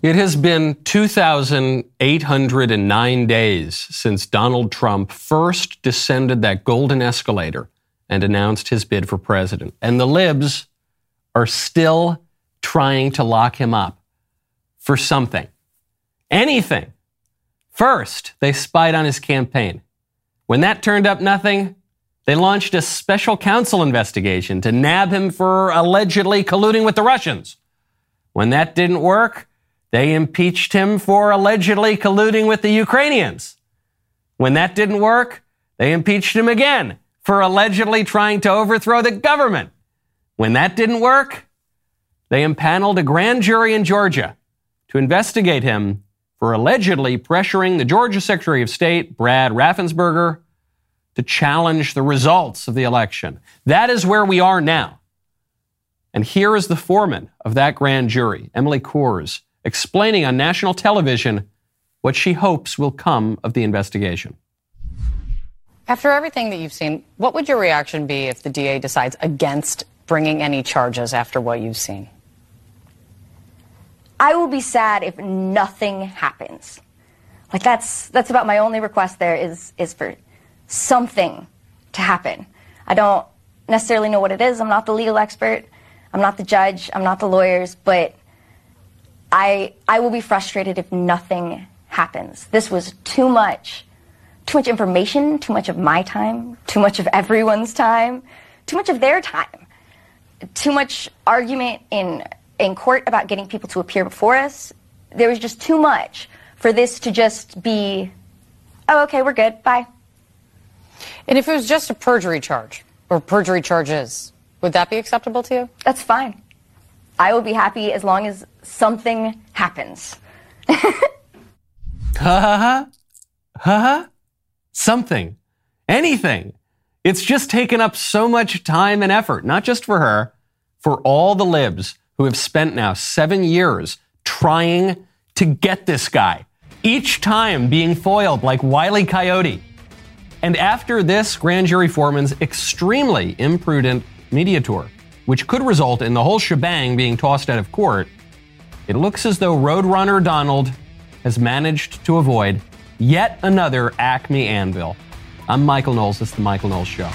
It has been 2,809 days since Donald Trump first descended that golden escalator and announced his bid for president. And the libs are still trying to lock him up for something, anything. First, they spied on his campaign. When that turned up nothing, they launched a special counsel investigation to nab him for allegedly colluding with the Russians. When that didn't work, they impeached him for allegedly colluding with the Ukrainians. When that didn't work, they impeached him again for allegedly trying to overthrow the government. When that didn't work, they impaneled a grand jury in Georgia to investigate him for allegedly pressuring the Georgia Secretary of State, Brad Raffensperger, to challenge the results of the election. That is where we are now. And here is the foreman of that grand jury, Emily Kohrs, explaining on national television what she hopes will come of the investigation. After everything that you've seen, what would your reaction be if the DA decides against bringing any charges after what you've seen? I will be sad if nothing happens. Like that's that's about my only request there is is for something to happen. I don't necessarily know what it is. I'm not the legal expert. I'm not the judge. I'm not the lawyers, but I, I will be frustrated if nothing happens. This was too much. Too much information, too much of my time, too much of everyone's time, too much of their time, too much argument in, in court about getting people to appear before us. There was just too much for this to just be, oh, okay, we're good, bye. And if it was just a perjury charge, or perjury charges, would that be acceptable to you? That's fine. I will be happy as long as something happens. ha ha ha. Ha ha. Something. Anything. It's just taken up so much time and effort, not just for her, for all the libs who have spent now seven years trying to get this guy. Each time being foiled like Wiley. Coyote. And after this grand jury foreman's extremely imprudent media tour, which could result in the whole shebang being tossed out of court, it looks as though Roadrunner Donald has managed to avoid yet another Acme anvil. I'm Michael Knowles. This is The Michael Knowles Show.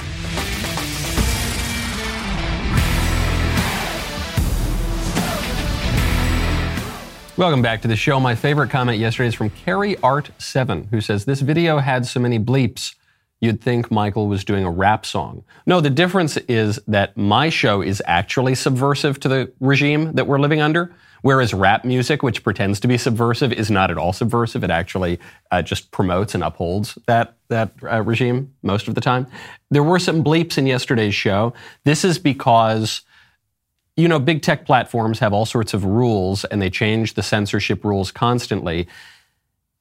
Welcome back to the show. My favorite comment yesterday is from Carrie Art7, who says, This video had so many bleeps you'd think Michael was doing a rap song. No, the difference is that my show is actually subversive to the regime that we're living under, whereas rap music, which pretends to be subversive, is not at all subversive. It actually uh, just promotes and upholds that that uh, regime most of the time. There were some bleeps in yesterday's show. This is because you know, big tech platforms have all sorts of rules and they change the censorship rules constantly.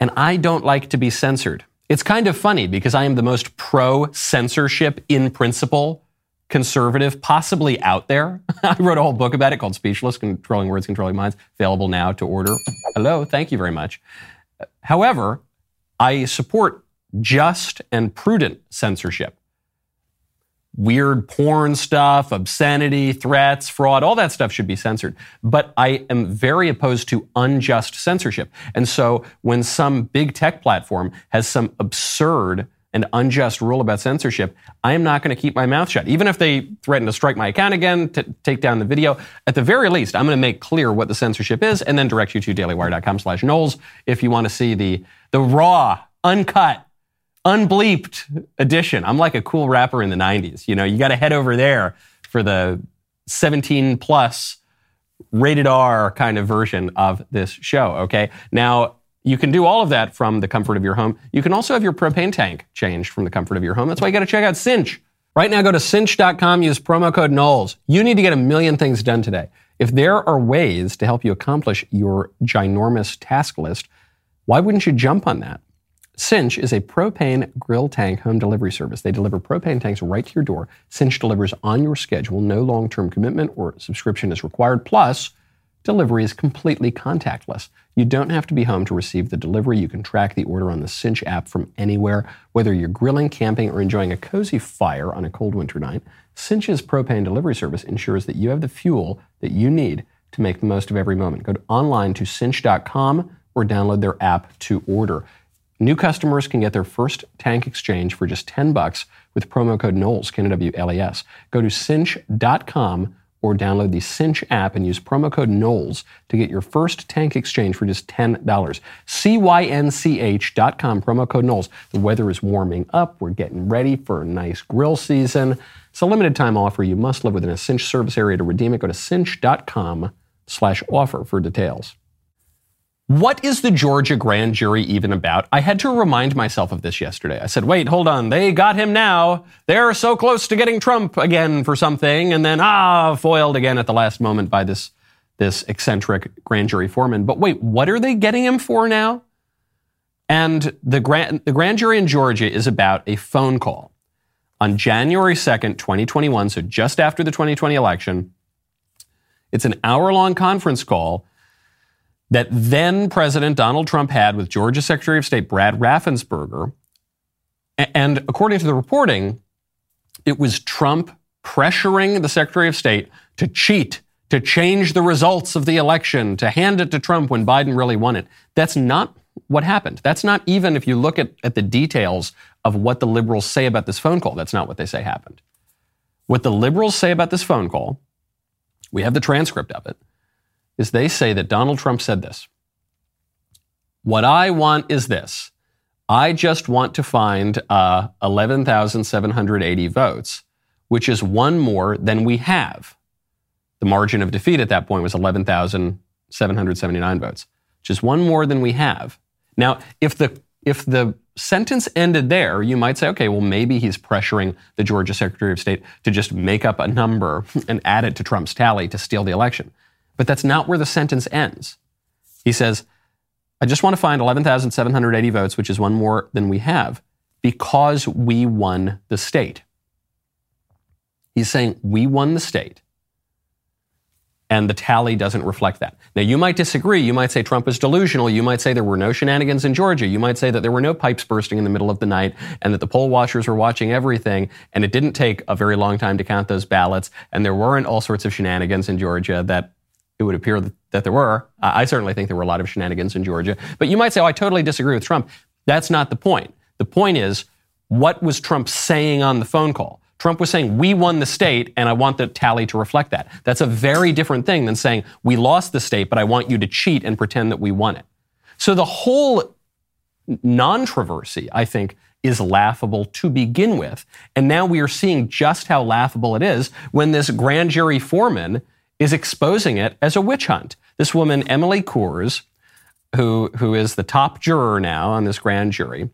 And I don't like to be censored. It's kind of funny because I am the most pro censorship in principle conservative possibly out there. I wrote a whole book about it called Speechless Controlling Words, Controlling Minds, available now to order. Hello, thank you very much. However, I support just and prudent censorship weird porn stuff, obscenity, threats, fraud, all that stuff should be censored. But I am very opposed to unjust censorship. And so when some big tech platform has some absurd and unjust rule about censorship, I am not going to keep my mouth shut. Even if they threaten to strike my account again, to take down the video, at the very least, I'm going to make clear what the censorship is and then direct you to dailywire.com slash Knowles if you want to see the, the raw, uncut, unbleeped edition. I'm like a cool rapper in the 90s. You know, you got to head over there for the 17 plus rated R kind of version of this show. Okay. Now, you can do all of that from the comfort of your home. You can also have your propane tank changed from the comfort of your home. That's why you got to check out Cynch. Right now, go to cynch.com, use promo code Knowles. You need to get a million things done today. If there are ways to help you accomplish your ginormous task list, why wouldn't you jump on that? Cynch is a propane grill tank home delivery service. They deliver propane tanks right to your door. Cynch delivers on your schedule. No long term commitment or subscription is required. Plus, delivery is completely contactless. You don't have to be home to receive the delivery. You can track the order on the Cynch app from anywhere. Whether you're grilling, camping, or enjoying a cozy fire on a cold winter night, Cynch's propane delivery service ensures that you have the fuel that you need to make the most of every moment. Go online to cynch.com or download their app to order. New customers can get their first tank exchange for just 10 bucks with promo code Knowles, K-N-W-L-E-S. Go to cynch.com or download the Cynch app and use promo code Knowles to get your first tank exchange for just $10. C-Y-N-C-H dot com, promo code Knowles. The weather is warming up. We're getting ready for a nice grill season. It's a limited time offer. You must live within a Cynch service area to redeem it. Go to cynch.com slash offer for details. What is the Georgia grand jury even about? I had to remind myself of this yesterday. I said, wait, hold on. They got him now. They're so close to getting Trump again for something. And then, ah, foiled again at the last moment by this, this eccentric grand jury foreman. But wait, what are they getting him for now? And the grand, the grand jury in Georgia is about a phone call. On January 2nd, 2021, so just after the 2020 election, it's an hour long conference call that then President Donald Trump had with Georgia Secretary of State Brad Raffensperger. And according to the reporting, it was Trump pressuring the Secretary of State to cheat, to change the results of the election, to hand it to Trump when Biden really won it. That's not what happened. That's not even if you look at, at the details of what the liberals say about this phone call, that's not what they say happened. What the liberals say about this phone call, we have the transcript of it is they say that Donald Trump said this. What I want is this. I just want to find uh, 11,780 votes, which is one more than we have. The margin of defeat at that point was 11,779 votes, which is one more than we have. Now, if the if the sentence ended there, you might say, okay, well, maybe he's pressuring the Georgia Secretary of State to just make up a number and add it to Trump's tally to steal the election. But that's not where the sentence ends. He says, I just want to find 11,780 votes, which is one more than we have, because we won the state. He's saying we won the state, and the tally doesn't reflect that. Now, you might disagree. You might say Trump is delusional. You might say there were no shenanigans in Georgia. You might say that there were no pipes bursting in the middle of the night and that the poll watchers were watching everything, and it didn't take a very long time to count those ballots, and there weren't all sorts of shenanigans in Georgia that it would appear that there were. I certainly think there were a lot of shenanigans in Georgia. But you might say, oh, I totally disagree with Trump. That's not the point. The point is, what was Trump saying on the phone call? Trump was saying, we won the state, and I want the tally to reflect that. That's a very different thing than saying, we lost the state, but I want you to cheat and pretend that we won it. So the whole non-troversy, I think, is laughable to begin with. And now we are seeing just how laughable it is when this grand jury foreman is exposing it as a witch hunt. This woman, Emily Kohrs, who, who is the top juror now on this grand jury,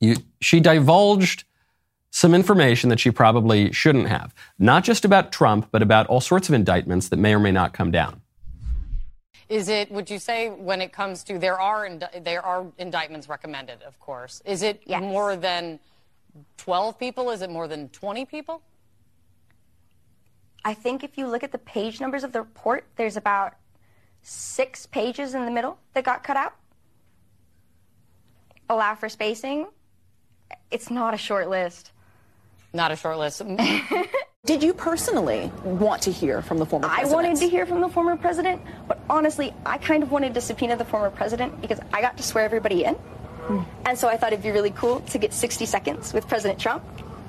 you, she divulged some information that she probably shouldn't have, not just about Trump, but about all sorts of indictments that may or may not come down. Is it? Would you say when it comes to there are indi- there are indictments recommended, of course. Is it yes. more than twelve people? Is it more than twenty people? I think if you look at the page numbers of the report, there's about six pages in the middle that got cut out. Allow for spacing. It's not a short list. Not a short list. Did you personally want to hear from the former president? I wanted to hear from the former president, but honestly, I kind of wanted to subpoena the former president because I got to swear everybody in. Mm. And so I thought it'd be really cool to get 60 seconds with President Trump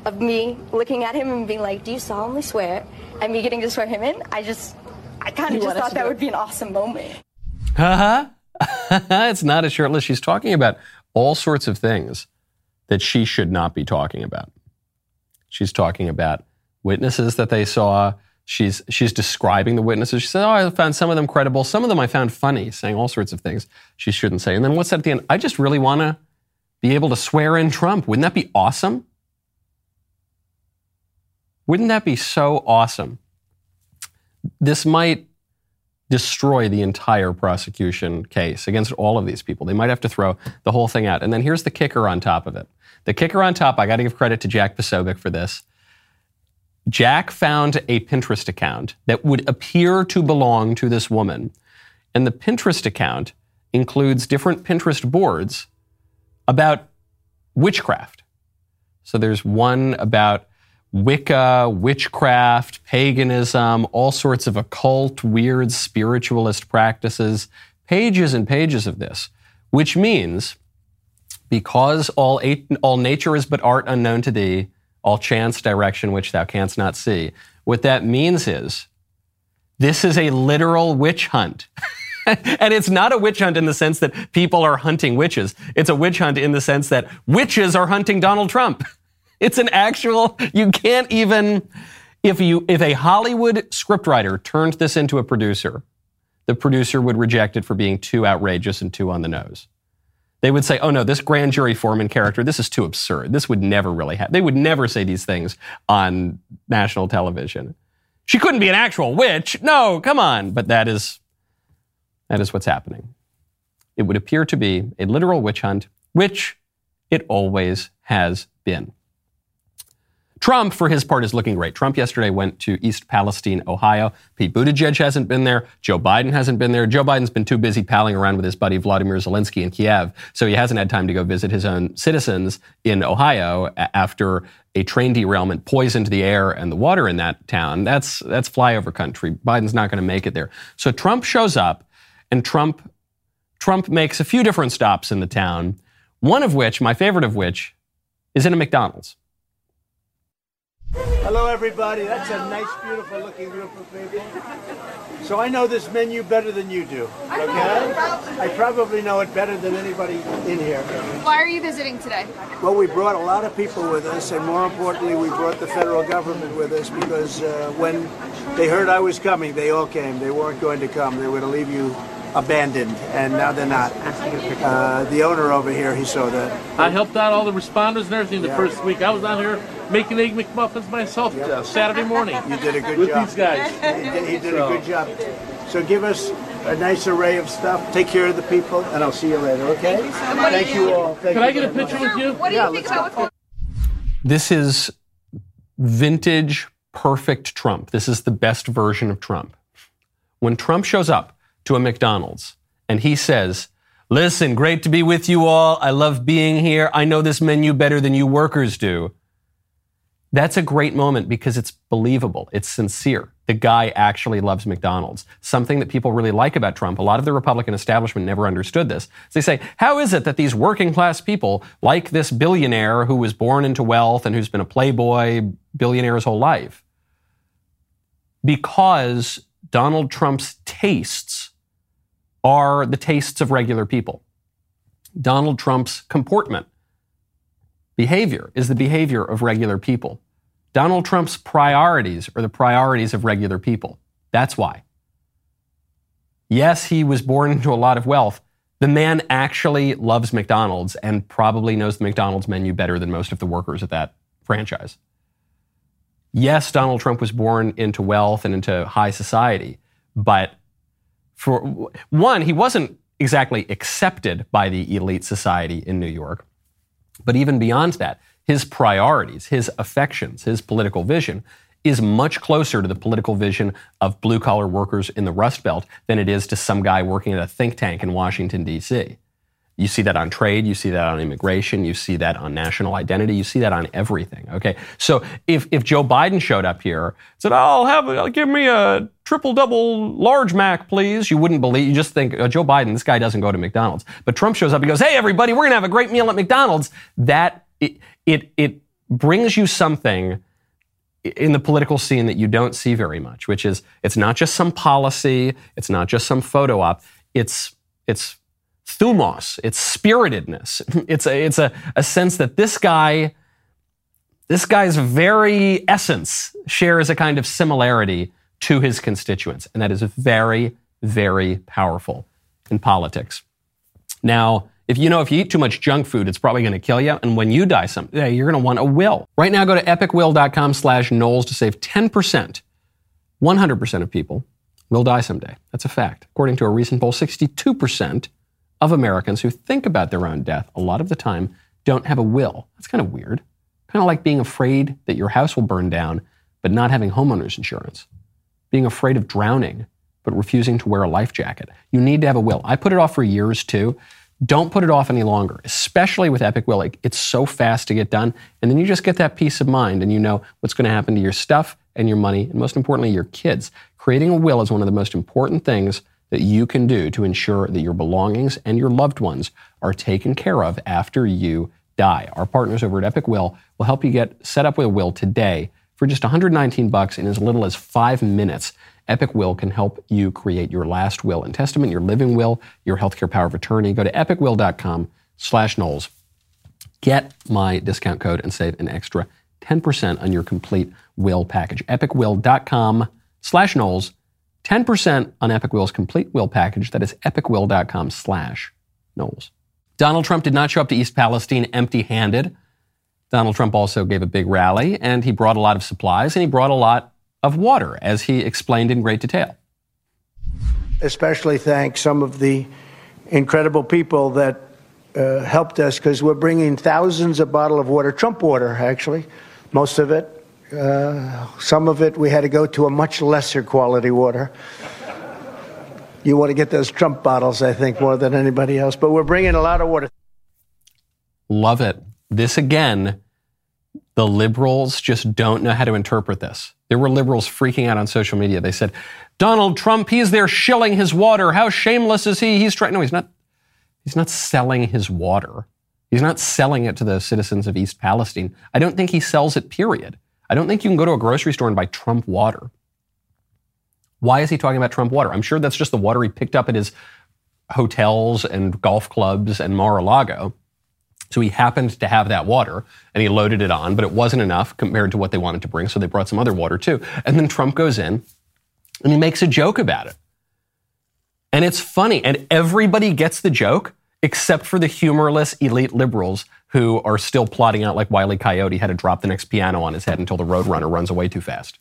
of me looking at him and being like, "Do you solemnly swear?" and me getting to swear him in. I just, I kind of just thought that would be an awesome moment. Uh huh. it's not a short list. She's talking about all sorts of things that she should not be talking about. She's talking about witnesses that they saw. She's she's describing the witnesses. She said, "Oh, I found some of them credible. Some of them I found funny, saying all sorts of things she shouldn't say." And then what's that at the end? I just really want to be able to swear in Trump. Wouldn't that be awesome? Wouldn't that be so awesome? This might destroy the entire prosecution case against all of these people. They might have to throw the whole thing out. And then here's the kicker on top of it. The kicker on top, I got to give credit to Jack Posobiec for this. Jack found a Pinterest account that would appear to belong to this woman. And the Pinterest account includes different Pinterest boards about witchcraft. So there's one about Wicca, witchcraft, paganism, all sorts of occult, weird spiritualist practices, pages and pages of this, which means because all, all nature is but art unknown to thee, all chance direction which thou canst not see. What that means is this is a literal witch hunt. and it's not a witch hunt in the sense that people are hunting witches. It's a witch hunt in the sense that witches are hunting Donald Trump. It's an actual, you can't even, if you, if a Hollywood scriptwriter turned this into a producer, the producer would reject it for being too outrageous and too on the nose. They would say, oh no, this grand jury foreman character, this is too absurd. This would never really happen. They would never say these things on national television. She couldn't be an actual witch. No, come on. But that is, that is what's happening. It would appear to be a literal witch hunt, which it always has been. Trump, for his part, is looking great. Trump yesterday went to East Palestine, Ohio. Pete Buttigieg hasn't been there. Joe Biden hasn't been there. Joe Biden's been too busy palling around with his buddy Vladimir Zelensky in Kiev, so he hasn't had time to go visit his own citizens in Ohio after a train derailment poisoned the air and the water in that town. That's that's flyover country. Biden's not going to make it there. So Trump shows up, and Trump Trump makes a few different stops in the town. One of which, my favorite of which, is in a McDonald's. Hello, everybody. That's a nice, beautiful looking group of people. So I know this menu better than you do. Okay? I probably know it better than anybody in here. Why are you visiting today? Well, we brought a lot of people with us, and more importantly, we brought the federal government with us because uh, when they heard I was coming, they all came. They weren't going to come. They were going to leave you abandoned, and now they're not. Uh, the owner over here, he saw that. I helped out all the responders and everything the yeah. first week. I was down here making egg McMuffins myself yep. uh, Saturday morning. You did a good with job. these guys. He did, he did so. a good job. So give us a nice array of stuff. Take care of the people, and I'll see you later. Okay? Thank you, so. Thank you all. Thank Can you I get a picture much. with you? What do yeah, you think about what's This is vintage, perfect Trump. This is the best version of Trump. When Trump shows up to a McDonald's and he says, Listen, great to be with you all. I love being here. I know this menu better than you workers do. That's a great moment because it's believable. It's sincere. The guy actually loves McDonald's. Something that people really like about Trump. A lot of the Republican establishment never understood this. They say, how is it that these working class people, like this billionaire who was born into wealth and who's been a playboy billionaire his whole life, because Donald Trump's tastes are the tastes of regular people. Donald Trump's comportment, behavior, is the behavior of regular people. Donald Trump's priorities are the priorities of regular people. That's why. Yes, he was born into a lot of wealth. The man actually loves McDonald's and probably knows the McDonald's menu better than most of the workers at that franchise. Yes, Donald Trump was born into wealth and into high society, but for one, he wasn't exactly accepted by the elite society in New York. But even beyond that, his priorities, his affections, his political vision is much closer to the political vision of blue collar workers in the Rust Belt than it is to some guy working at a think tank in Washington, D.C. You see that on trade, you see that on immigration, you see that on national identity, you see that on everything. Okay, so if, if Joe Biden showed up here, said, "I'll have, a, give me a triple double large Mac, please," you wouldn't believe. You just think oh, Joe Biden, this guy doesn't go to McDonald's. But Trump shows up, he goes, "Hey, everybody, we're gonna have a great meal at McDonald's." That it it, it brings you something in the political scene that you don't see very much, which is it's not just some policy, it's not just some photo op, it's it's thumos, it's spiritedness. It's a, it's a, a sense that this guy, this guy's very essence shares a kind of similarity to his constituents. And that is very, very powerful in politics. Now, if you know if you eat too much junk food, it's probably going to kill you. And when you die someday, you're going to want a will. Right now, go to epicwill.com slash Knowles to save 10%. 100% of people will die someday. That's a fact. According to a recent poll, 62% of Americans who think about their own death a lot of the time don't have a will. That's kind of weird. Kind of like being afraid that your house will burn down, but not having homeowners insurance. Being afraid of drowning, but refusing to wear a life jacket. You need to have a will. I put it off for years too, Don't put it off any longer, especially with Epic Will. Like, it's so fast to get done. And then you just get that peace of mind and you know what's going to happen to your stuff and your money, and most importantly, your kids. Creating a will is one of the most important things that you can do to ensure that your belongings and your loved ones are taken care of after you die. Our partners over at Epic Will will help you get set up with a will today for just 119 bucks in as little as 5 minutes. Epic Will can help you create your last will and testament, your living will, your healthcare power of attorney. Go to epicwill.com slash Knowles. Get my discount code and save an extra 10% on your complete will package. epicwill.com slash Knowles. 10% on Epic Will's complete will package. That is epicwill.com slash Knowles. Donald Trump did not show up to East Palestine empty handed. Donald Trump also gave a big rally and he brought a lot of supplies and he brought a lot of water, as he explained in great detail. Especially thank some of the incredible people that uh, helped us because we're bringing thousands of bottles of water, Trump water, actually, most of it. Uh, some of it we had to go to a much lesser quality water. You want to get those Trump bottles, I think, more than anybody else. But we're bringing a lot of water. Love it. This again, the liberals just don't know how to interpret this. There were liberals freaking out on social media. They said, Donald Trump, he's there shilling his water. How shameless is he? He's trying. No, he's not. He's not selling his water. He's not selling it to the citizens of East Palestine. I don't think he sells it, period. I don't think you can go to a grocery store and buy Trump water. Why is he talking about Trump water? I'm sure that's just the water he picked up at his hotels and golf clubs and Mar-a-Lago. So he happened to have that water and he loaded it on, but it wasn't enough compared to what they wanted to bring. So they brought some other water too. And then Trump goes in and he makes a joke about it. And it's funny. And everybody gets the joke except for the humorless elite liberals who are still plotting out like Wiley Coyote had to drop the next piano on his head until the Roadrunner runs away too fast.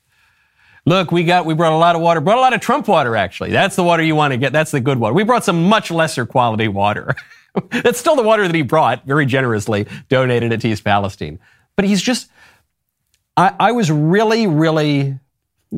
Look, we got we brought a lot of water, brought a lot of Trump water actually. That's the water you want to get. That's the good water. We brought some much lesser quality water. That's still the water that he brought very generously, donated it to East Palestine. But he's just I, I was really, really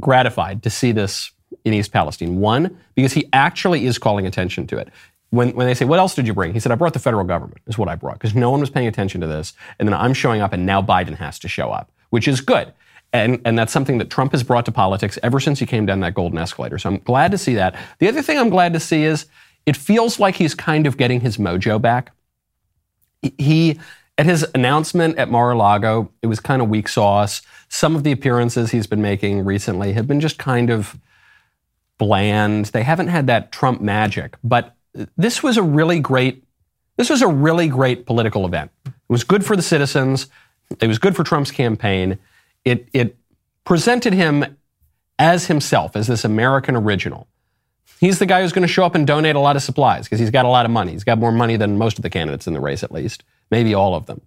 gratified to see this in East Palestine. One, because he actually is calling attention to it when, when they say, What else did you bring? He said, I brought the federal government, is what I brought, because no one was paying attention to this. And then I'm showing up, and now Biden has to show up, which is good. And, and that's something that Trump has brought to politics ever since he came down that golden escalator. So I'm glad to see that. The other thing I'm glad to see is it feels like he's kind of getting his mojo back. He, at his announcement at Mar-a-Lago, it was kind of weak sauce. Some of the appearances he's been making recently have been just kind of bland. They haven't had that Trump magic, but this was a really great this was a really great political event. It was good for the citizens. It was good for Trump's campaign. It it presented him as himself, as this American original. He's the guy who's going to show up and donate a lot of supplies because he's got a lot of money. He's got more money than most of the candidates in the race, at least, maybe all of them.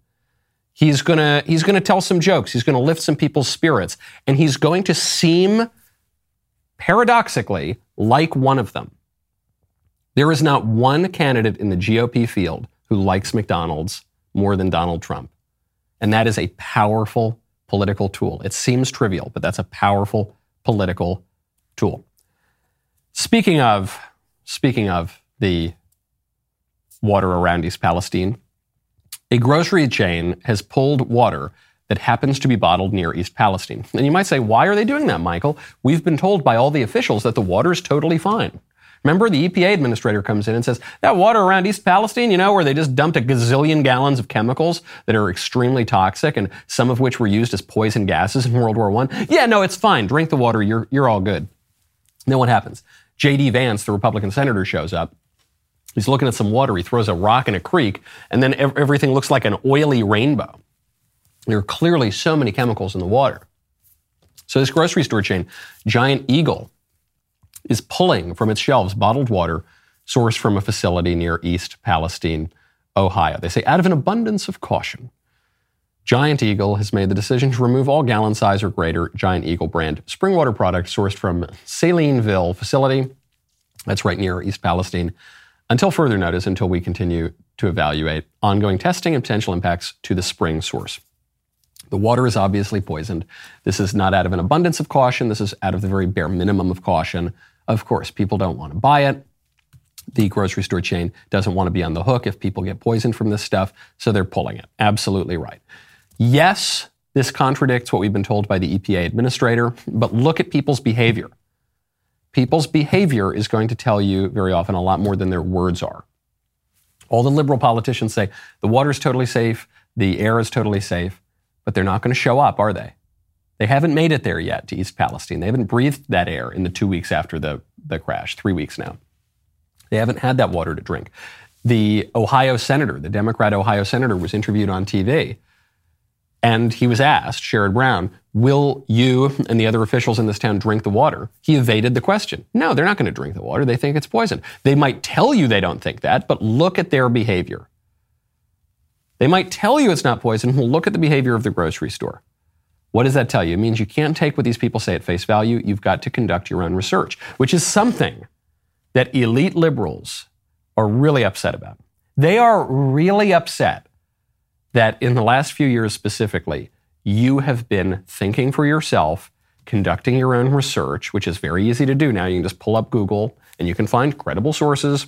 He's to he's going to tell some jokes. He's going to lift some people's spirits, and he's going to seem paradoxically like one of them. There is not one candidate in the GOP field who likes McDonald's more than Donald Trump. And that is a powerful political tool. It seems trivial, but that's a powerful political tool. Speaking of, speaking of the water around East Palestine, a grocery chain has pulled water that happens to be bottled near East Palestine. And you might say, why are they doing that, Michael? We've been told by all the officials that the water is totally fine. Remember, the EPA administrator comes in and says, that water around East Palestine, you know, where they just dumped a gazillion gallons of chemicals that are extremely toxic and some of which were used as poison gases in World War I. Yeah, no, it's fine. Drink the water. You're, you're all good. Then what happens? J.D. Vance, the Republican senator, shows up. He's looking at some water. He throws a rock in a creek, and then everything looks like an oily rainbow. There are clearly so many chemicals in the water. So this grocery store chain, Giant Eagle, is pulling from its shelves bottled water sourced from a facility near East Palestine, Ohio. They say, out of an abundance of caution, Giant Eagle has made the decision to remove all gallon size or greater Giant Eagle brand spring water products sourced from Salineville facility. That's right near East Palestine. Until further notice, until we continue to evaluate ongoing testing and potential impacts to the spring source. The water is obviously poisoned. This is not out of an abundance of caution. This is out of the very bare minimum of caution. Of course, people don't want to buy it. The grocery store chain doesn't want to be on the hook if people get poisoned from this stuff, so they're pulling it. Absolutely right. Yes, this contradicts what we've been told by the EPA administrator, but look at people's behavior. People's behavior is going to tell you very often a lot more than their words are. All the liberal politicians say the water is totally safe, the air is totally safe, but they're not going to show up, are they? They haven't made it there yet to East Palestine. They haven't breathed that air in the two weeks after the, the crash, three weeks now. They haven't had that water to drink. The Ohio senator, the Democrat Ohio senator, was interviewed on TV and he was asked, Sherrod Brown, will you and the other officials in this town drink the water? He evaded the question. No, they're not going to drink the water. They think it's poison. They might tell you they don't think that, but look at their behavior. They might tell you it's not poison. Well, look at the behavior of the grocery store. What does that tell you? It means you can't take what these people say at face value. You've got to conduct your own research, which is something that elite liberals are really upset about. They are really upset that in the last few years specifically, you have been thinking for yourself, conducting your own research, which is very easy to do now. You can just pull up Google and you can find credible sources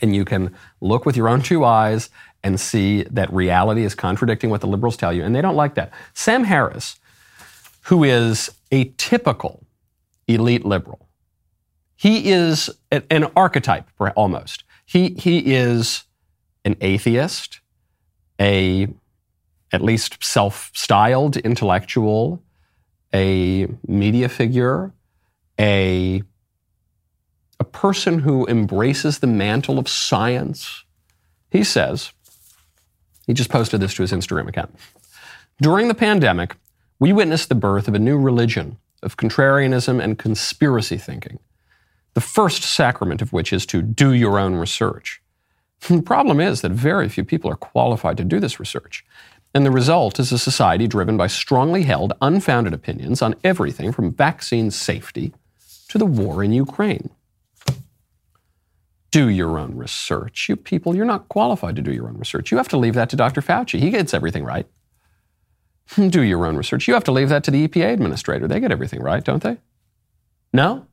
and you can look with your own two eyes and see that reality is contradicting what the liberals tell you. And they don't like that. Sam Harris, who is a typical elite liberal, he is an archetype almost. He, he is an atheist, a at least self-styled intellectual, a media figure, a a person who embraces the mantle of science. He says, he just posted this to his Instagram account. During the pandemic, we witnessed the birth of a new religion of contrarianism and conspiracy thinking, the first sacrament of which is to do your own research. The problem is that very few people are qualified to do this research. And the result is a society driven by strongly held, unfounded opinions on everything from vaccine safety to the war in Ukraine. Do your own research. You people, you're not qualified to do your own research. You have to leave that to Dr. Fauci. He gets everything right. Do your own research. You have to leave that to the EPA administrator. They get everything right, don't they? No?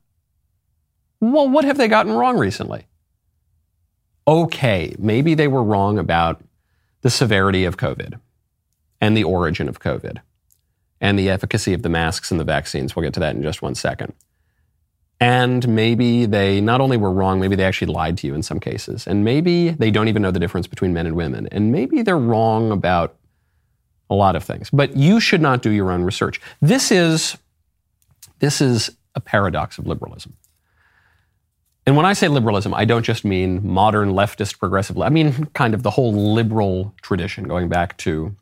Well, what have they gotten wrong recently? Okay, maybe they were wrong about the severity of COVID and the origin of COVID and the efficacy of the masks and the vaccines. We'll get to that in just one second. And maybe they not only were wrong, maybe they actually lied to you in some cases. And maybe they don't even know the difference between men and women. And maybe they're wrong about a lot of things. But you should not do your own research. This is, this is a paradox of liberalism. And when I say liberalism, I don't just mean modern leftist progressive. I mean kind of the whole liberal tradition going back to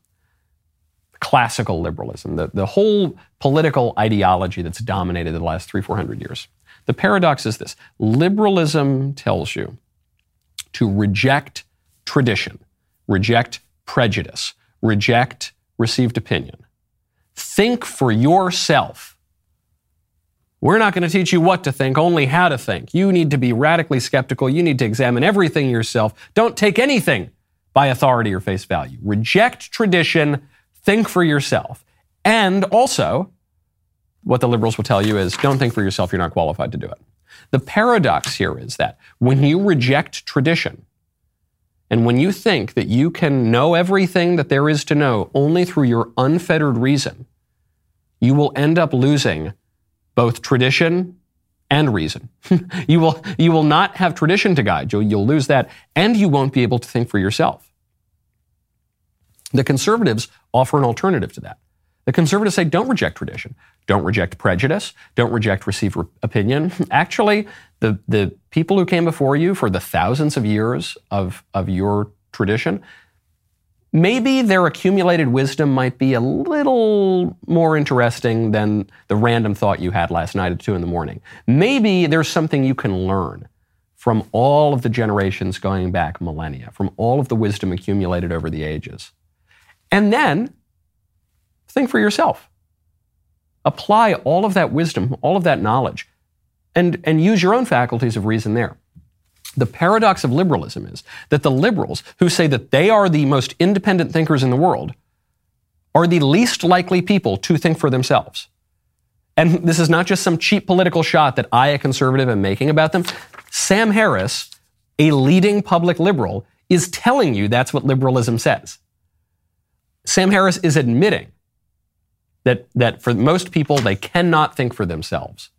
classical liberalism, the, the whole political ideology that's dominated the last three, four hundred years. The paradox is this liberalism tells you to reject tradition, reject prejudice, reject received opinion. Think for yourself we're not going to teach you what to think, only how to think. You need to be radically skeptical. You need to examine everything yourself. Don't take anything by authority or face value. Reject tradition. Think for yourself. And also, what the liberals will tell you is don't think for yourself. You're not qualified to do it. The paradox here is that when you reject tradition, and when you think that you can know everything that there is to know only through your unfettered reason, you will end up losing both tradition and reason. you, will, you will not have tradition to guide you. You'll lose that, and you won't be able to think for yourself. The conservatives offer an alternative to that. The conservatives say don't reject tradition, don't reject prejudice, don't reject received opinion. Actually, the, the people who came before you for the thousands of years of, of your tradition, maybe their accumulated wisdom might be a little more interesting than the random thought you had last night at two in the morning. Maybe there's something you can learn from all of the generations going back millennia, from all of the wisdom accumulated over the ages. And then think for yourself. Apply all of that wisdom, all of that knowledge, and, and use your own faculties of reason there. The paradox of liberalism is that the liberals, who say that they are the most independent thinkers in the world, are the least likely people to think for themselves. And this is not just some cheap political shot that I, a conservative, am making about them. Sam Harris A leading public liberal is telling you that's what liberalism says. Sam Harris is admitting that, that for most people, they cannot think for themselves.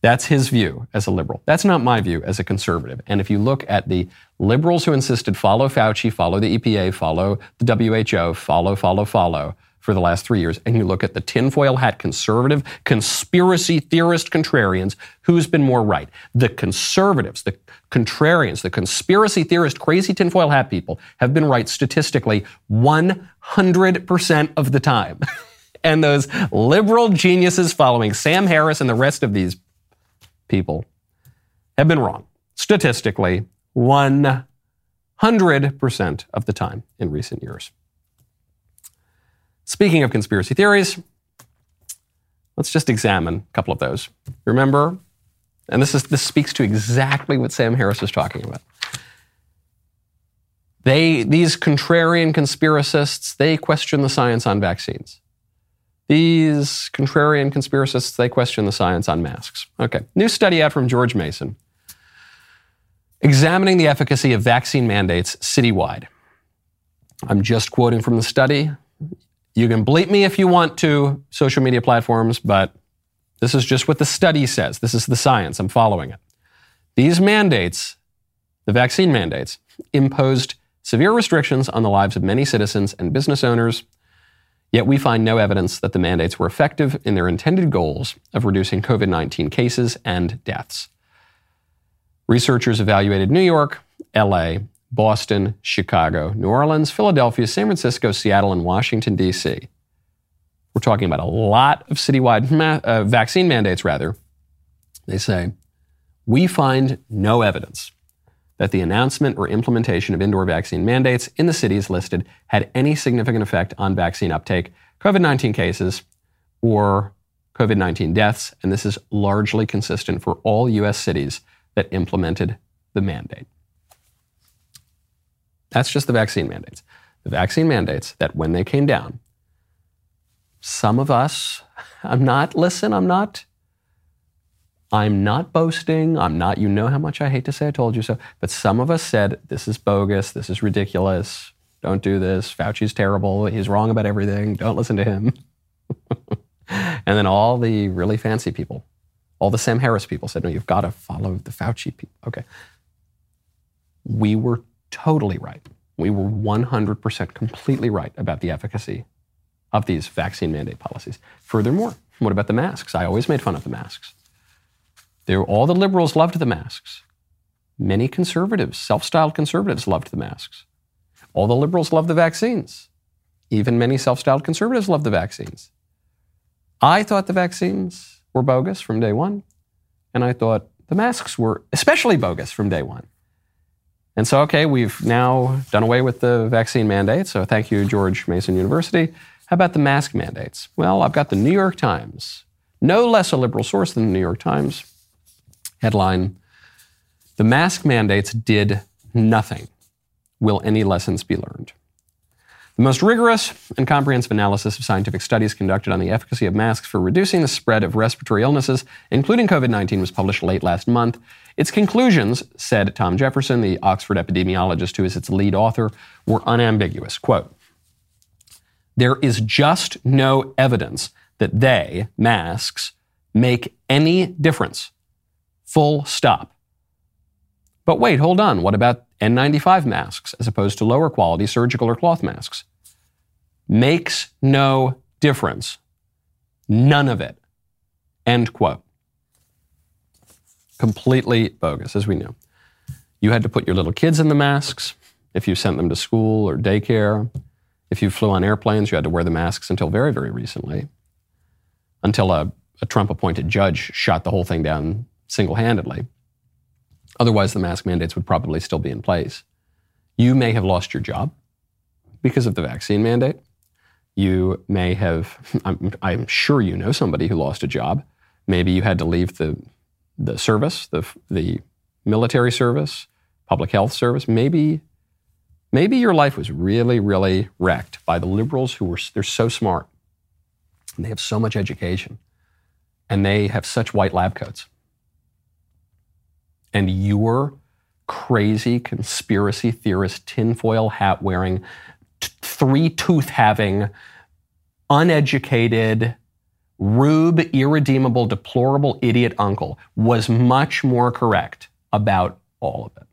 That's his view as a liberal. That's not my view as a conservative. And if you look at the liberals who insisted follow Fauci, follow the EPA, follow the WHO, follow, follow, follow for the last three years, and you look at the tinfoil hat conservative, conspiracy theorist contrarians, who's been more right? The conservatives, the contrarians, the conspiracy theorist, crazy tinfoil hat people have been right statistically 100% of the time. and those liberal geniuses following Sam Harris and the rest of these people have been wrong statistically 100% of the time in recent years. Speaking of conspiracy theories, let's just examine a couple of those. Remember, and this, is, this speaks to exactly what Sam Harris was talking about. They, these contrarian conspiracists, they question the science on vaccines. These contrarian conspiracists, they question the science on masks. Okay. New study out from George Mason examining the efficacy of vaccine mandates citywide. I'm just quoting from the study. You can bleep me if you want to, social media platforms, but this is just what the study says. This is the science. I'm following it. These mandates, the vaccine mandates, imposed severe restrictions on the lives of many citizens and business owners Yet we find no evidence that the mandates were effective in their intended goals of reducing COVID 19 cases and deaths. Researchers evaluated New York, LA, Boston, Chicago, New Orleans, Philadelphia, San Francisco, Seattle, and Washington, D.C. We're talking about a lot of citywide ma- uh, vaccine mandates, rather. They say, we find no evidence that the announcement or implementation of indoor vaccine mandates in the cities listed had any significant effect on vaccine uptake, COVID 19 cases, or COVID 19 deaths, and this is largely consistent for all U.S. cities that implemented the mandate. That's just the vaccine mandates. The vaccine mandates that when they came down, some of us, I'm not, listen, I'm not I'm not boasting. I'm not, you know how much I hate to say I told you so. But some of us said, this is bogus. This is ridiculous. Don't do this. Fauci's terrible. He's wrong about everything. Don't listen to him. and then all the really fancy people, all the Sam Harris people said, no, you've got to follow the Fauci people. Okay. We were totally right. We were 100% completely right about the efficacy of these vaccine mandate policies. Furthermore, what about the masks? I always made fun of the masks. All the liberals loved the masks. Many conservatives, self styled conservatives, loved the masks. All the liberals loved the vaccines. Even many self styled conservatives loved the vaccines. I thought the vaccines were bogus from day one, and I thought the masks were especially bogus from day one. And so, okay, we've now done away with the vaccine mandate. So, thank you, George Mason University. How about the mask mandates? Well, I've got the New York Times, no less a liberal source than the New York Times, Headline The mask mandates did nothing. Will any lessons be learned? The most rigorous and comprehensive analysis of scientific studies conducted on the efficacy of masks for reducing the spread of respiratory illnesses, including COVID 19, was published late last month. Its conclusions, said Tom Jefferson, the Oxford epidemiologist who is its lead author, were unambiguous. Quote There is just no evidence that they, masks, make any difference Full stop. But wait, hold on. What about N95 masks as opposed to lower quality surgical or cloth masks? Makes no difference. None of it. End quote. Completely bogus, as we know. You had to put your little kids in the masks if you sent them to school or daycare. If you flew on airplanes, you had to wear the masks until very, very recently, until a, a Trump appointed judge shot the whole thing down single handedly. Otherwise, the mask mandates would probably still be in place. You may have lost your job because of the vaccine mandate. You may have, I'm, I'm, sure you know somebody who lost a job. Maybe you had to leave the, the service, the, the military service, public health service. Maybe, maybe your life was really, really wrecked by the liberals who were, they're so smart and they have so much education and they have such white lab coats and your crazy conspiracy theorist, tinfoil hat wearing, t- three tooth having, uneducated, rube, irredeemable, deplorable idiot uncle was much more correct about all of it.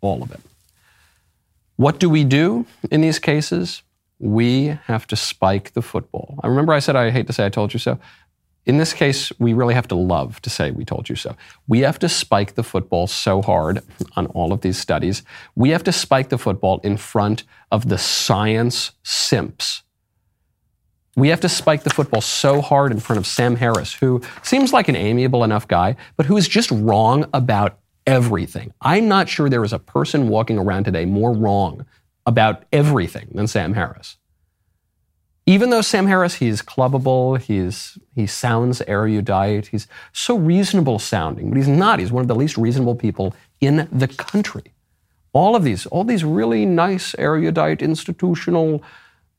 All of it. What do we do in these cases? We have to spike the football. I remember I said, I hate to say I told you so. In this case, we really have to love to say we told you so. We have to spike the football so hard on all of these studies. We have to spike the football in front of the science simps. We have to spike the football so hard in front of Sam Harris, who seems like an amiable enough guy, but who is just wrong about everything. I'm not sure there is a person walking around today more wrong about everything than Sam Harris. Even though Sam Harris, he's clubbable, he's, he sounds erudite, he's so reasonable sounding, but he's not. He's one of the least reasonable people in the country. All of these, all these really nice, erudite, institutional,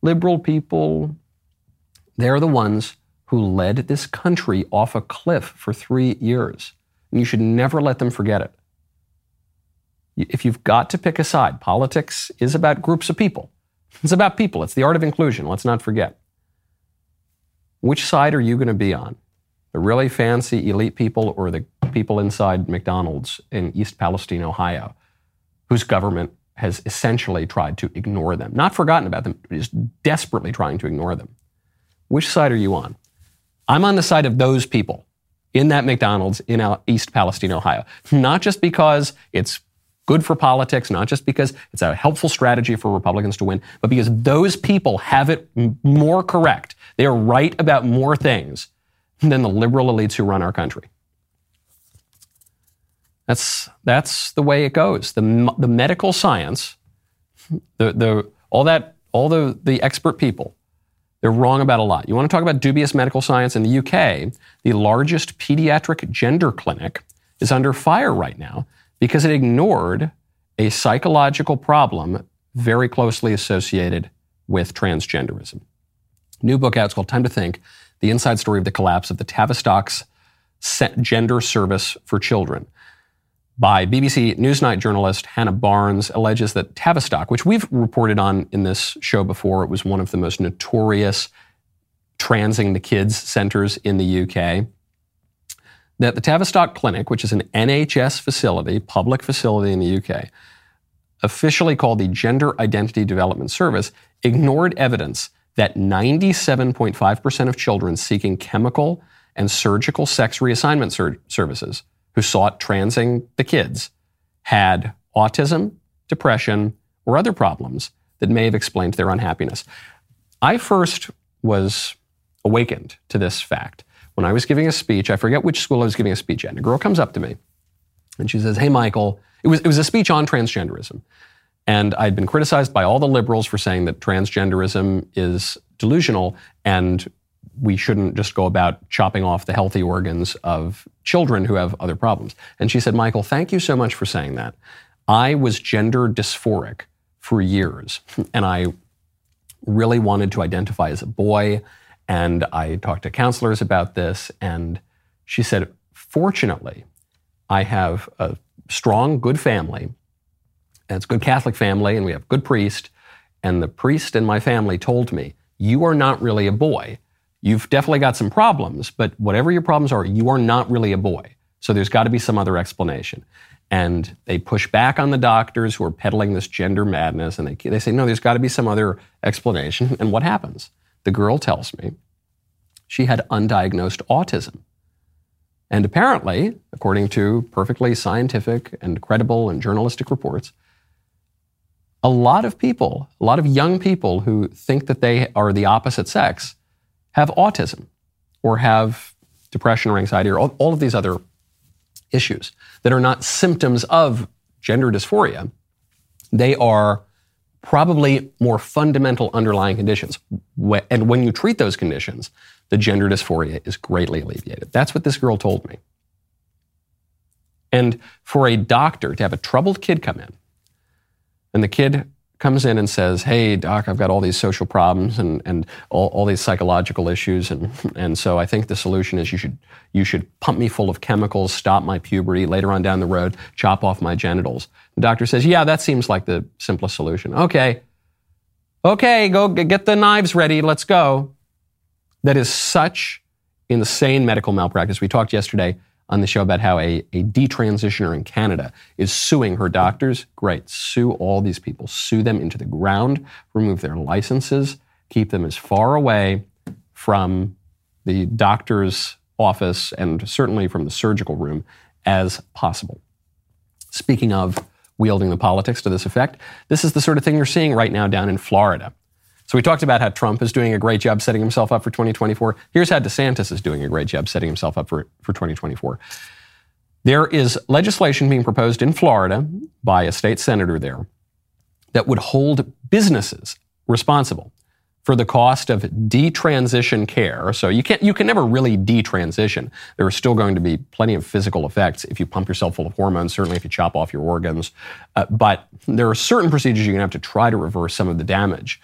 liberal people, they're the ones who led this country off a cliff for three years. And you should never let them forget it. If you've got to pick a side, politics is about groups of people. It's about people. It's the art of inclusion. Let's not forget. Which side are you going to be on? The really fancy elite people or the people inside McDonald's in East Palestine, Ohio, whose government has essentially tried to ignore them? Not forgotten about them, but is desperately trying to ignore them. Which side are you on? I'm on the side of those people in that McDonald's in East Palestine, Ohio. Not just because it's good for politics, not just because it's a helpful strategy for Republicans to win, but because those people have it more correct. They are right about more things than the liberal elites who run our country. That's, that's the way it goes. The, the medical science, the, the, all that, all the, the expert people, they're wrong about a lot. You want to talk about dubious medical science? In the UK, the largest pediatric gender clinic is under fire right now because it ignored a psychological problem very closely associated with transgenderism. New book out, it's called Time to Think The Inside Story of the Collapse of the Tavistock's Gender Service for Children. By BBC Newsnight journalist Hannah Barnes, alleges that Tavistock, which we've reported on in this show before, it was one of the most notorious transing the kids centers in the UK that the Tavistock Clinic, which is an NHS facility, public facility in the UK, officially called the Gender Identity Development Service, ignored evidence that 97.5% of children seeking chemical and surgical sex reassignment services who sought transing the kids had autism, depression, or other problems that may have explained their unhappiness. I first was awakened to this fact when I was giving a speech, I forget which school I was giving a speech at, and a girl comes up to me and she says, Hey, Michael, it was, it was a speech on transgenderism. And I'd been criticized by all the liberals for saying that transgenderism is delusional and we shouldn't just go about chopping off the healthy organs of children who have other problems. And she said, Michael, thank you so much for saying that. I was gender dysphoric for years, and I really wanted to identify as a boy. And I talked to counselors about this, and she said, Fortunately, I have a strong, good family. And it's a good Catholic family, and we have a good priest. And the priest in my family told me, You are not really a boy. You've definitely got some problems, but whatever your problems are, you are not really a boy. So there's got to be some other explanation. And they push back on the doctors who are peddling this gender madness, and they, they say, No, there's got to be some other explanation. And what happens? The girl tells me she had undiagnosed autism. And apparently, according to perfectly scientific and credible and journalistic reports, a lot of people, a lot of young people who think that they are the opposite sex have autism or have depression or anxiety or all, all of these other issues that are not symptoms of gender dysphoria. They are probably more fundamental underlying conditions. And when you treat those conditions, the gender dysphoria is greatly alleviated. That's what this girl told me. And for a doctor to have a troubled kid come in, and the kid comes in and says, Hey, doc, I've got all these social problems and, and all, all these psychological issues. And, and so I think the solution is you should, you should pump me full of chemicals, stop my puberty, later on down the road, chop off my genitals. The doctor says, Yeah, that seems like the simplest solution. Okay. Okay, go get the knives ready. Let's go. That is such insane medical malpractice. We talked yesterday on the show about how a, a detransitioner in Canada is suing her doctors. Great. Sue all these people. Sue them into the ground, remove their licenses, keep them as far away from the doctor's office and certainly from the surgical room as possible. Speaking of wielding the politics to this effect, this is the sort of thing you're seeing right now down in Florida. So we talked about how Trump is doing a great job setting himself up for 2024. Here's how DeSantis is doing a great job setting himself up for, for 2024. There is legislation being proposed in Florida by a state senator there that would hold businesses responsible for the cost of detransition care. So you can't, you can never really detransition. There are still going to be plenty of physical effects if you pump yourself full of hormones, certainly if you chop off your organs. Uh, but there are certain procedures you're going to have to try to reverse some of the damage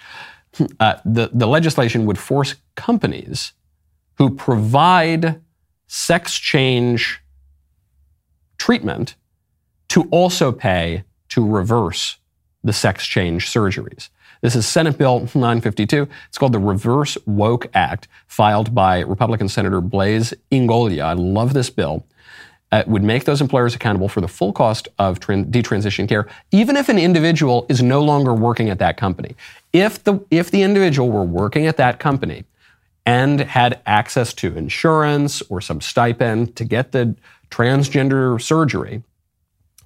uh, the, the legislation would force companies who provide sex change treatment to also pay to reverse the sex change surgeries. This is Senate Bill 952. It's called the Reverse Woke Act, filed by Republican Senator Blaise Ingoglia. I love this bill uh, would make those employers accountable for the full cost of tran- detransition care, even if an individual is no longer working at that company. If the, if the individual were working at that company and had access to insurance or some stipend to get the transgender surgery,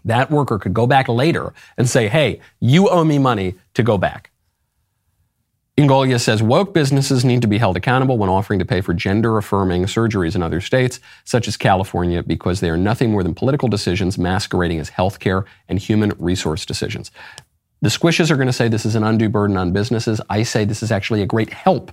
that worker could go back later and say, hey, you owe me money to go back. Ingoglia says woke businesses need to be held accountable when offering to pay for gender affirming surgeries in other states, such as California, because they are nothing more than political decisions masquerading as healthcare and human resource decisions. The squishes are going to say this is an undue burden on businesses. I say this is actually a great help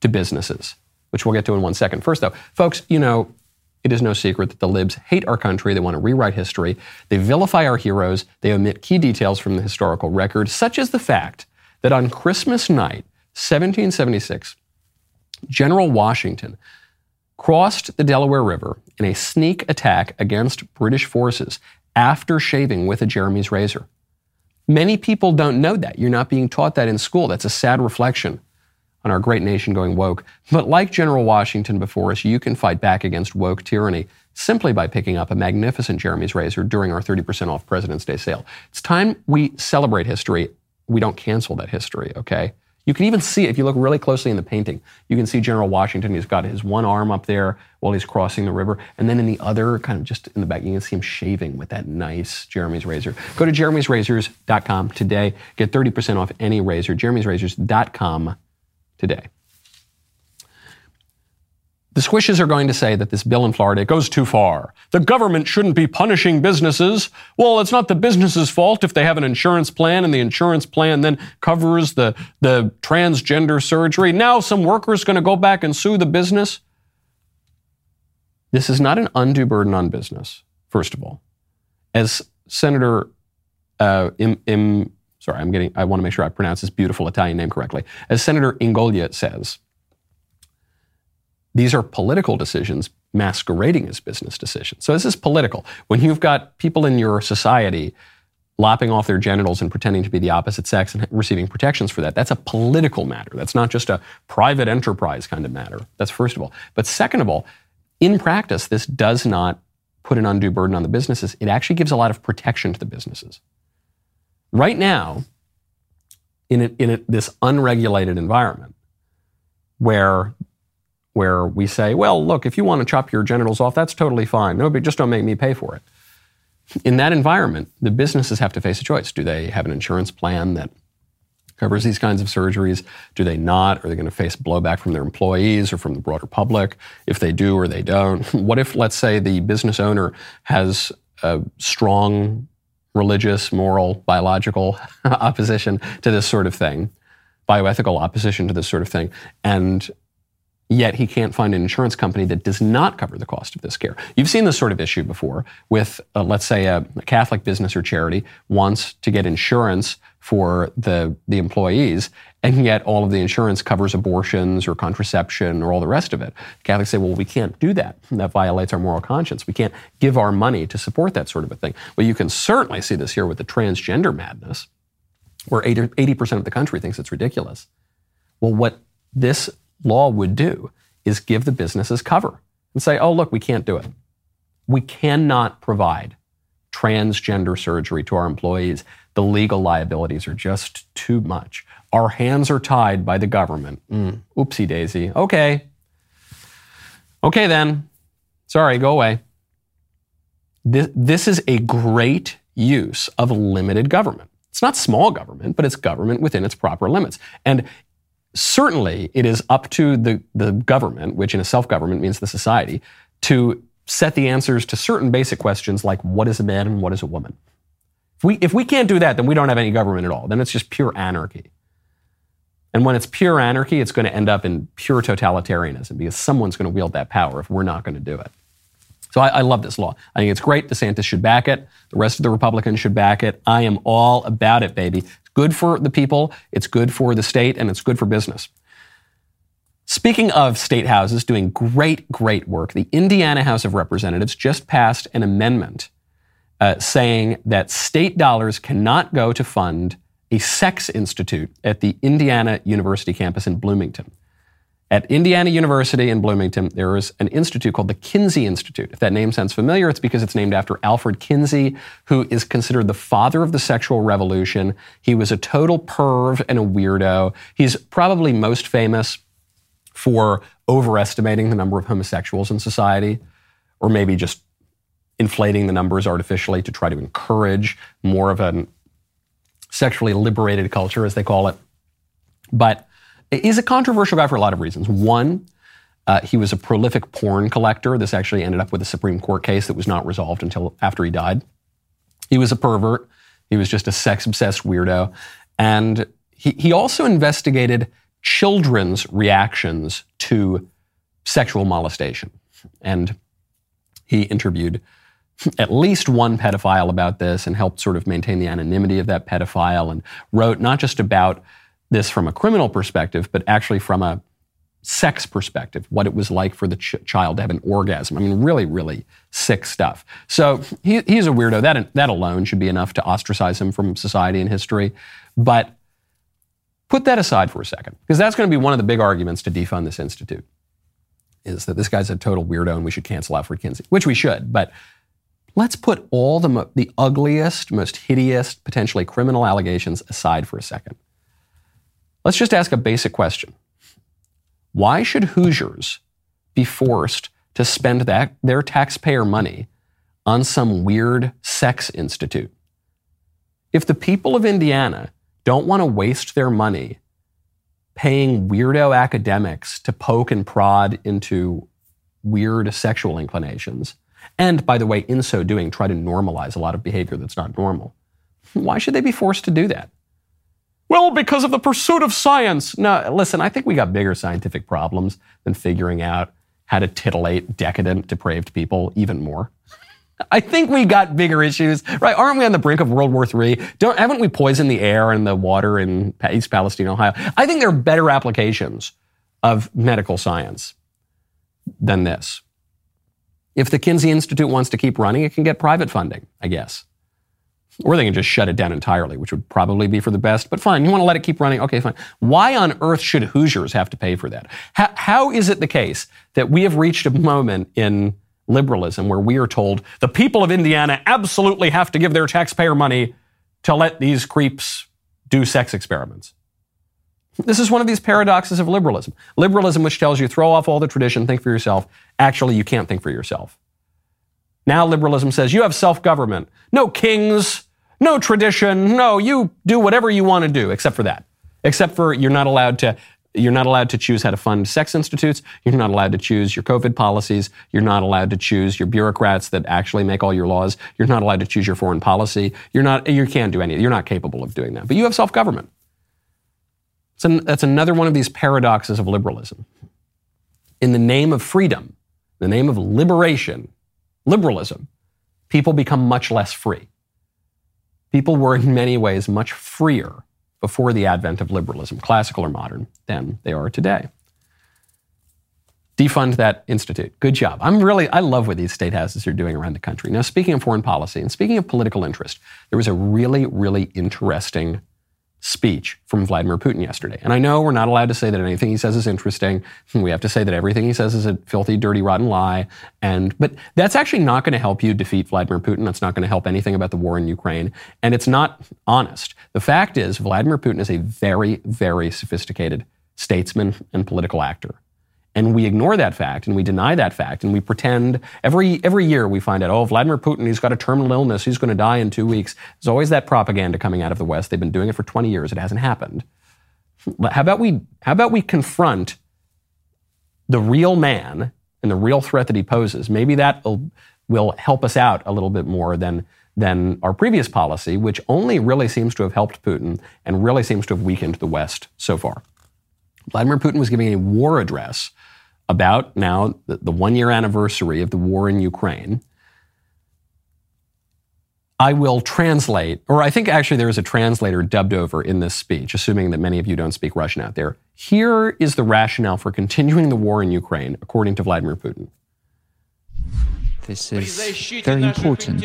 to businesses, which we'll get to in one second. First, though, folks, you know, it is no secret that the libs hate our country. They want to rewrite history. They vilify our heroes. They omit key details from the historical record, such as the fact that on Christmas night, 1776, General Washington crossed the Delaware River in a sneak attack against British forces after shaving with a Jeremy's razor. Many people don't know that. You're not being taught that in school. That's a sad reflection on our great nation going woke. But like General Washington before us, you can fight back against woke tyranny simply by picking up a magnificent Jeremy's razor during our 30% off President's Day sale. It's time we celebrate history. We don't cancel that history, okay? You can even see, if you look really closely in the painting, you can see General Washington. He's got his one arm up there while he's crossing the river. And then in the other, kind of just in the back, you can see him shaving with that nice Jeremy's razor. Go to jeremy'srazors.com today. Get 30% off any razor. jeremy'srazors.com today. The squishes are going to say that this bill in Florida it goes too far. The government shouldn't be punishing businesses. Well, it's not the business's fault if they have an insurance plan and the insurance plan then covers the, the transgender surgery. Now some worker's going to go back and sue the business. This is not an undue burden on business, first of all. As Senator uh, sorry, I'm getting, I want to make sure I pronounce this beautiful Italian name correctly. As Senator Ingoglia says, these are political decisions masquerading as business decisions. So this is political. When you've got people in your society lopping off their genitals and pretending to be the opposite sex and receiving protections for that, that's a political matter. That's not just a private enterprise kind of matter. That's first of all. But second of all, in practice, this does not put an undue burden on the businesses. It actually gives a lot of protection to the businesses. Right now, in, a, in a, this unregulated environment where where we say, well, look, if you want to chop your genitals off, that's totally fine. No, but just don't make me pay for it. In that environment, the businesses have to face a choice. Do they have an insurance plan that covers these kinds of surgeries? Do they not? Are they going to face blowback from their employees or from the broader public? If they do or they don't. What if, let's say, the business owner has a strong religious, moral, biological opposition to this sort of thing, bioethical opposition to this sort of thing, and yet he can't find an insurance company that does not cover the cost of this care. You've seen this sort of issue before with, uh, let's say, a, a, Catholic business or charity wants to get insurance for the, the employees, and yet all of the insurance covers abortions or contraception or all the rest of it. Catholics say, well, we can't do that. That violates our moral conscience. We can't give our money to support that sort of a thing. Well, you can certainly see this here with the transgender madness, where 80% of the country thinks it's ridiculous. Well, what this law would do is give the businesses cover and say, oh, look, we can't do it. We cannot provide transgender surgery to our employees. The legal liabilities are just too much. Our hands are tied by the government. Mm, oopsie daisy. Okay. Okay, then. Sorry, go away. This, this is a great use of limited government. It's not small government, but it's government within its proper limits. And certainly it is up to the, the government, which in a self government means the society, to set the answers to certain basic questions like what is a man and what is a woman. If we, if we can't do that, then we don't have any government at all. Then it's just pure anarchy. And when it's pure anarchy, it's going to end up in pure totalitarianism because someone's going to wield that power if we're not going to do it. So I, I, love this law. I think it's great. DeSantis should back it. The rest of the Republicans should back it. I am all about it, baby good for the people, it's good for the state, and it's good for business. Speaking of state houses doing great, great work, the Indiana House of Representatives just passed an amendment uh, saying that state dollars cannot go to fund a sex institute at the Indiana University campus in Bloomington. At Indiana University in Bloomington, there is an institute called the Kinsey Institute. If that name sounds familiar, it's because it's named after Alfred Kinsey, who is considered the father of the sexual revolution. He was a total perv and a weirdo. He's probably most famous for overestimating the number of homosexuals in society, or maybe just inflating the numbers artificially to try to encourage more of a sexually liberated culture, as they call it. But He's a controversial guy for a lot of reasons. One, uh, he was a prolific porn collector. This actually ended up with a Supreme Court case that was not resolved until after he died. He was a pervert. He was just a sex obsessed weirdo. And he, he also investigated children's reactions to sexual molestation. And he interviewed at least one pedophile about this and helped sort of maintain the anonymity of that pedophile and wrote not just about this from a criminal perspective, but actually from a sex perspective, what it was like for the ch- child to have an orgasm. I mean, really, really sick stuff. So he, he's a weirdo. That, that alone should be enough to ostracize him from society and history. But put that aside for a second, because that's going to be one of the big arguments to defund this institute, is that this guy's a total weirdo and we should cancel Alfred Kinsey, which we should. But let's put all the, the ugliest, most hideous, potentially criminal allegations aside for a second. Let's just ask a basic question. Why should Hoosiers be forced to spend that, their taxpayer money on some weird sex institute? If the people of Indiana don't want to waste their money paying weirdo academics to poke and prod into weird sexual inclinations, and by the way, in so doing, try to normalize a lot of behavior that's not normal, why should they be forced to do that? Well, because of the pursuit of science. No, listen, I think we got bigger scientific problems than figuring out how to titillate decadent, depraved people even more. I think we got bigger issues, right? Aren't we on the brink of World War III? Don't, haven't we poisoned the air and the water in East Palestine, Ohio? I think there are better applications of medical science than this. If the Kinsey Institute wants to keep running, it can get private funding, I guess. Or they can just shut it down entirely, which would probably be for the best. But fine, you want to let it keep running? Okay, fine. Why on earth should Hoosiers have to pay for that? How, how is it the case that we have reached a moment in liberalism where we are told the people of Indiana absolutely have to give their taxpayer money to let these creeps do sex experiments? This is one of these paradoxes of liberalism. Liberalism, which tells you throw off all the tradition, think for yourself. Actually, you can't think for yourself. Now liberalism says you have self government. No kings, no tradition. No, you do whatever you want to do, except for that. Except for you're not allowed to. You're not allowed to choose how to fund sex institutes. You're not allowed to choose your COVID policies. You're not allowed to choose your bureaucrats that actually make all your laws. You're not allowed to choose your foreign policy. You're not. You can't do any. You're not capable of doing that. But you have self government. That's another one of these paradoxes of liberalism. in the name of freedom, the name of liberation, liberalism, people become much less free. People were in many ways much freer before the advent of liberalism, classical or modern, than they are today. Defund that institute. Good job. I'm really, I love what these state houses are doing around the country. Now, speaking of foreign policy and speaking of political interest, there was a really, really interesting speech from Vladimir Putin yesterday. And I know we're not allowed to say that anything he says is interesting. We have to say that everything he says is a filthy, dirty, rotten lie. And but that's actually not going to help you defeat Vladimir Putin. That's not going to help anything about the war in Ukraine. And it's not honest. The fact is, Vladimir Putin is a very, very sophisticated statesman and political actor. And we ignore that fact and we deny that fact and we pretend every every year we find out, oh, Vladimir Putin, he's got a terminal illness, he's going to die in two weeks. There's always that propaganda coming out of the West. They've been doing it for 20 years. It hasn't happened. How about we how about we confront the real man and the real threat that he poses? Maybe that will, will help us out a little bit more than than our previous policy, which only really seems to have helped Putin and really seems to have weakened the West so far. Vladimir Putin was giving a war address about now the, the one year anniversary of the war in Ukraine. I will translate, or I think actually there is a translator dubbed over in this speech, assuming that many of you don't speak Russian out there. Here is the rationale for continuing the war in Ukraine, according to Vladimir Putin. This is very important.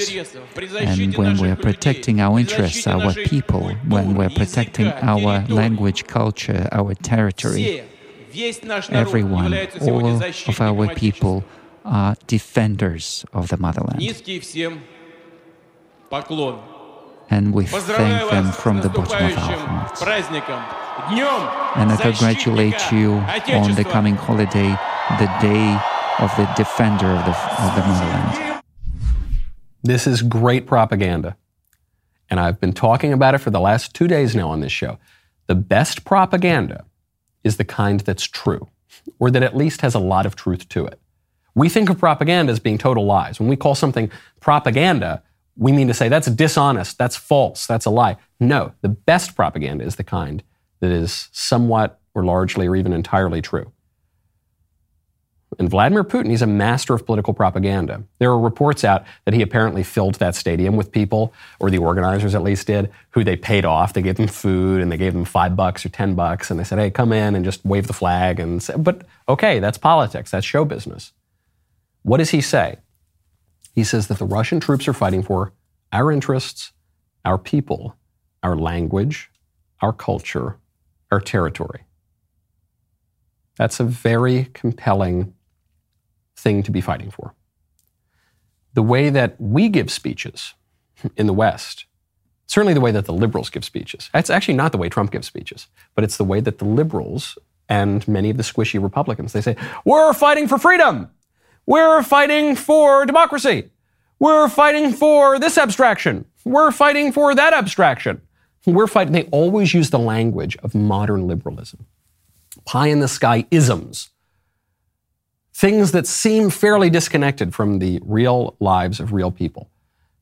And when we're protecting our interests, our people, when we're protecting our language, culture, our territory, everyone, all of our people are defenders of the motherland. And we thank them from the bottom of our hearts. And I congratulate you on the coming holiday, the day of the defender of the, of the motherland. This is great propaganda. And I've been talking about it for the last two days now on this show. The best propaganda is the kind that's true, or that at least has a lot of truth to it. We think of propaganda as being total lies. When we call something propaganda, we mean to say that's dishonest, that's false, that's a lie. No, the best propaganda is the kind that is somewhat or largely or even entirely true. And Vladimir Putin, he's a master of political propaganda. There are reports out that he apparently filled that stadium with people, or the organizers at least did, who they paid off. They gave them food and they gave them five bucks or ten bucks, and they said, "Hey, come in and just wave the flag." And say, but okay, that's politics. That's show business. What does he say? He says that the Russian troops are fighting for our interests, our people, our language, our culture, our territory. That's a very compelling thing to be fighting for. The way that we give speeches in the West, certainly the way that the liberals give speeches, it's actually not the way Trump gives speeches, but it's the way that the liberals and many of the squishy Republicans, they say, we're fighting for freedom. We're fighting for democracy. We're fighting for this abstraction. We're fighting for that abstraction. We're fighting. They always use the language of modern liberalism. Pie in the sky isms things that seem fairly disconnected from the real lives of real people.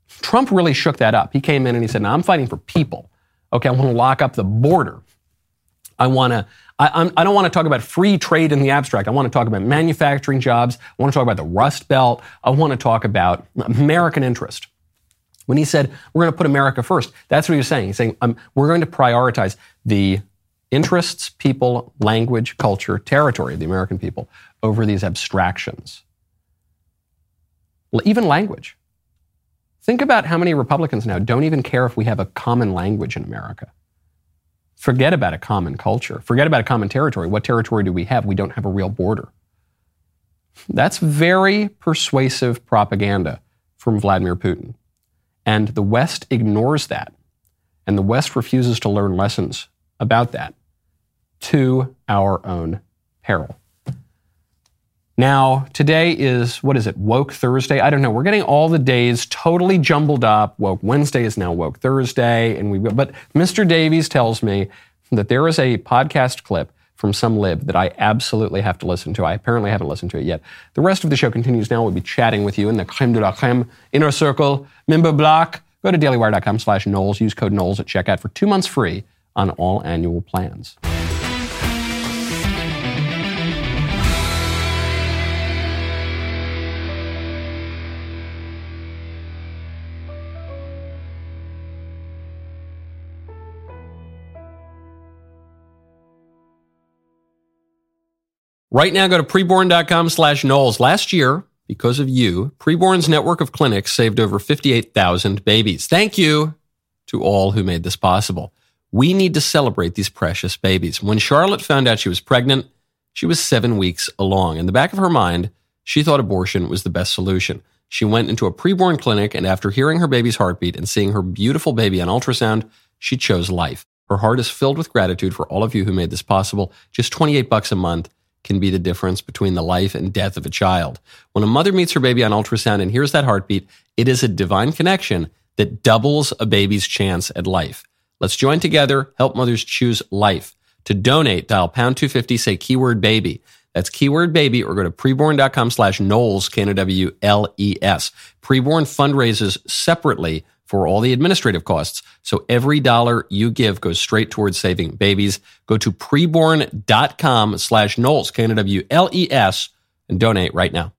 Trump really shook that up. He came in and he said, "Now I'm fighting for people. Okay, I want to lock up the border. I want to. I, I do not want to talk about free trade in the abstract. I want to talk about manufacturing jobs. I want to talk about the Rust Belt. I want to talk about American interest." When he said, "We're going to put America first, that's what he was saying. He's saying, um, "We're going to prioritize the interests, people, language, culture, territory of the American people over these abstractions. Even language. Think about how many Republicans now don't even care if we have a common language in America. Forget about a common culture. Forget about a common territory. What territory do we have? We don't have a real border. That's very persuasive propaganda from Vladimir Putin. And the West ignores that. And the West refuses to learn lessons about that to our own peril. Now, today is, what is it, Woke Thursday? I don't know. We're getting all the days totally jumbled up. Woke Wednesday is now Woke Thursday. And we, but Mr. Davies tells me that there is a podcast clip from some lib that I absolutely have to listen to. I apparently haven't listened to it yet. The rest of the show continues now. We'll be chatting with you in the creme de la creme inner circle member block. Go to dailywire.com slash Knowles. Use code Knowles at checkout for two months free on all annual plans. Right now, go to preborn.com slash Knowles. Last year, because of you, Preborn's network of clinics saved over 58,000 babies. Thank you to all who made this possible. We need to celebrate these precious babies. When Charlotte found out she was pregnant, she was seven weeks along. In the back of her mind, she thought abortion was the best solution. She went into a preborn clinic, and after hearing her baby's heartbeat and seeing her beautiful baby on ultrasound, she chose life. Her heart is filled with gratitude for all of you who made this possible. Just 28 bucks a month can be the difference between the life and death of a child. When a mother meets her baby on ultrasound and hears that heartbeat, it is a divine connection that doubles a baby's chance at life. Let's join together, help mothers choose life. To donate, dial pound 250, say keyword baby. That's keyword baby or go to preborn.com slash Knowles, K-N-O-W-L-E-S. Preborn fundraises separately for all the administrative costs. So every dollar you give goes straight towards saving babies. Go to preborn.com slash Knowles, K-N-O-W-L-E-S and donate right now.